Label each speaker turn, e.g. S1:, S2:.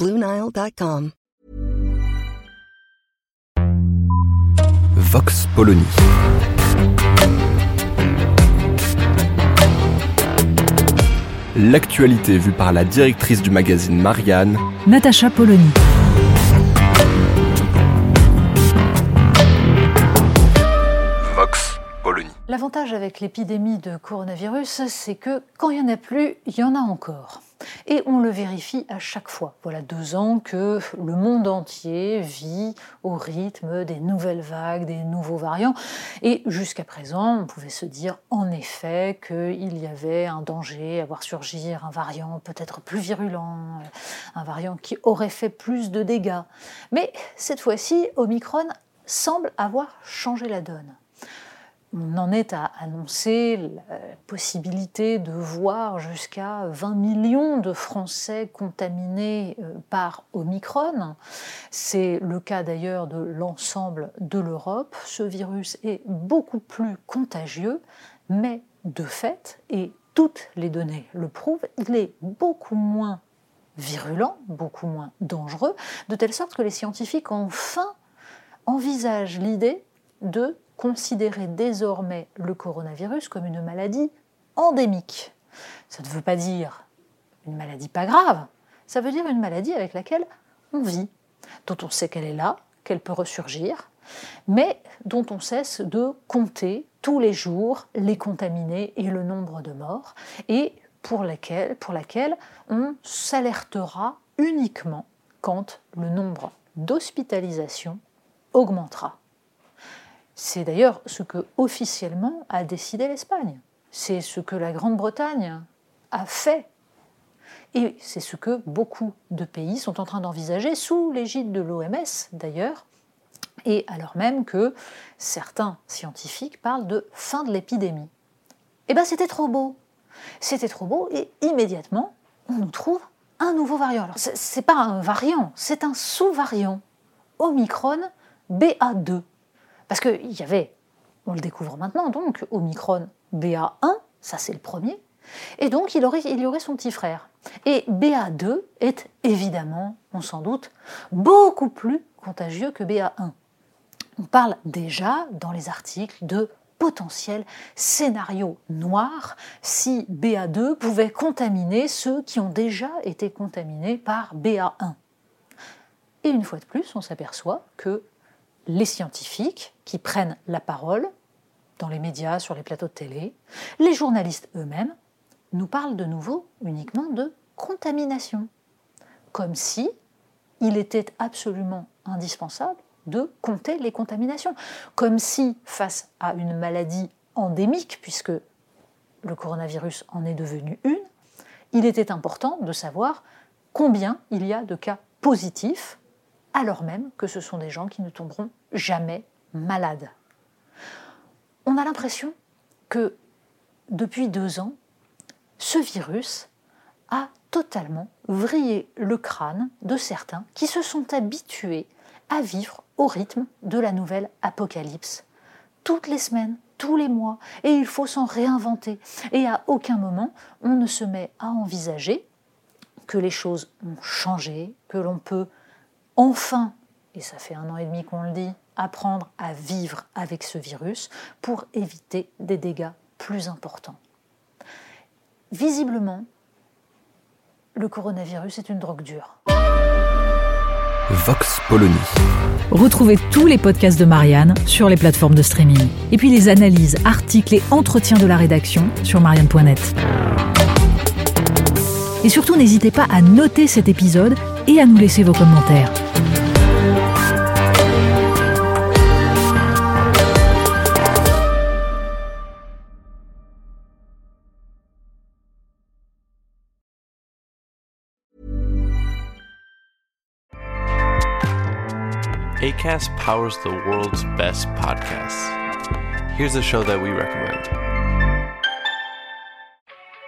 S1: Bluenile.com.
S2: Vox Polony. L'actualité vue par la directrice du magazine Marianne,
S3: Natacha Polony.
S2: Vox Polony.
S3: L'avantage avec l'épidémie de coronavirus, c'est que quand il n'y en a plus, il y en a encore. Et on le vérifie à chaque fois. Voilà deux ans que le monde entier vit au rythme des nouvelles vagues, des nouveaux variants. Et jusqu'à présent, on pouvait se dire en effet qu'il y avait un danger à voir surgir un variant peut-être plus virulent, un variant qui aurait fait plus de dégâts. Mais cette fois-ci, Omicron semble avoir changé la donne on en est à annoncer la possibilité de voir jusqu'à 20 millions de Français contaminés euh, par Omicron. C'est le cas d'ailleurs de l'ensemble de l'Europe. Ce virus est beaucoup plus contagieux, mais de fait, et toutes les données le prouvent, il est beaucoup moins virulent, beaucoup moins dangereux, de telle sorte que les scientifiques enfin envisagent l'idée de considérer désormais le coronavirus comme une maladie endémique. Ça ne veut pas dire une maladie pas grave, ça veut dire une maladie avec laquelle on vit, dont on sait qu'elle est là, qu'elle peut ressurgir, mais dont on cesse de compter tous les jours les contaminés et le nombre de morts, et pour laquelle, pour laquelle on s'alertera uniquement quand le nombre d'hospitalisations augmentera. C'est d'ailleurs ce que officiellement a décidé l'Espagne. C'est ce que la Grande-Bretagne a fait. Et c'est ce que beaucoup de pays sont en train d'envisager, sous l'égide de l'OMS d'ailleurs, et alors même que certains scientifiques parlent de fin de l'épidémie. Eh bien c'était trop beau. C'était trop beau et immédiatement, on nous trouve un nouveau variant. Alors ce n'est pas un variant, c'est un sous-variant. Omicron BA2. Parce qu'il y avait, on le découvre maintenant, donc Omicron BA1, ça c'est le premier, et donc il, aurait, y aurait son petit frère. Et BA2 est évidemment, on s'en doute, beaucoup plus contagieux que BA1. On parle déjà dans les articles de potentiel scénario noir si BA2 pouvait contaminer ceux qui ont déjà été contaminés par BA1. Et une fois de plus, on s'aperçoit que les scientifiques qui prennent la parole dans les médias, sur les plateaux de télé, les journalistes eux-mêmes nous parlent de nouveau uniquement de contamination, comme si il était absolument indispensable de compter les contaminations, comme si face à une maladie endémique, puisque le coronavirus en est devenu une, il était important de savoir combien il y a de cas positifs alors même que ce sont des gens qui ne tomberont jamais malades. On a l'impression que depuis deux ans, ce virus a totalement vrillé le crâne de certains qui se sont habitués à vivre au rythme de la nouvelle apocalypse. Toutes les semaines, tous les mois, et il faut s'en réinventer. Et à aucun moment on ne se met à envisager que les choses ont changé, que l'on peut enfin, et ça fait un an et demi qu'on le dit, apprendre à vivre avec ce virus pour éviter des dégâts plus importants. Visiblement, le coronavirus est une drogue dure.
S2: Vox Polony.
S3: Retrouvez tous les podcasts de Marianne sur les plateformes de streaming. Et puis les analyses, articles et entretiens de la rédaction sur marianne.net. Et surtout, n'hésitez pas à noter cet épisode et à nous laisser vos commentaires.
S4: ACAST powers the world's best podcasts. Here's a show that we recommend.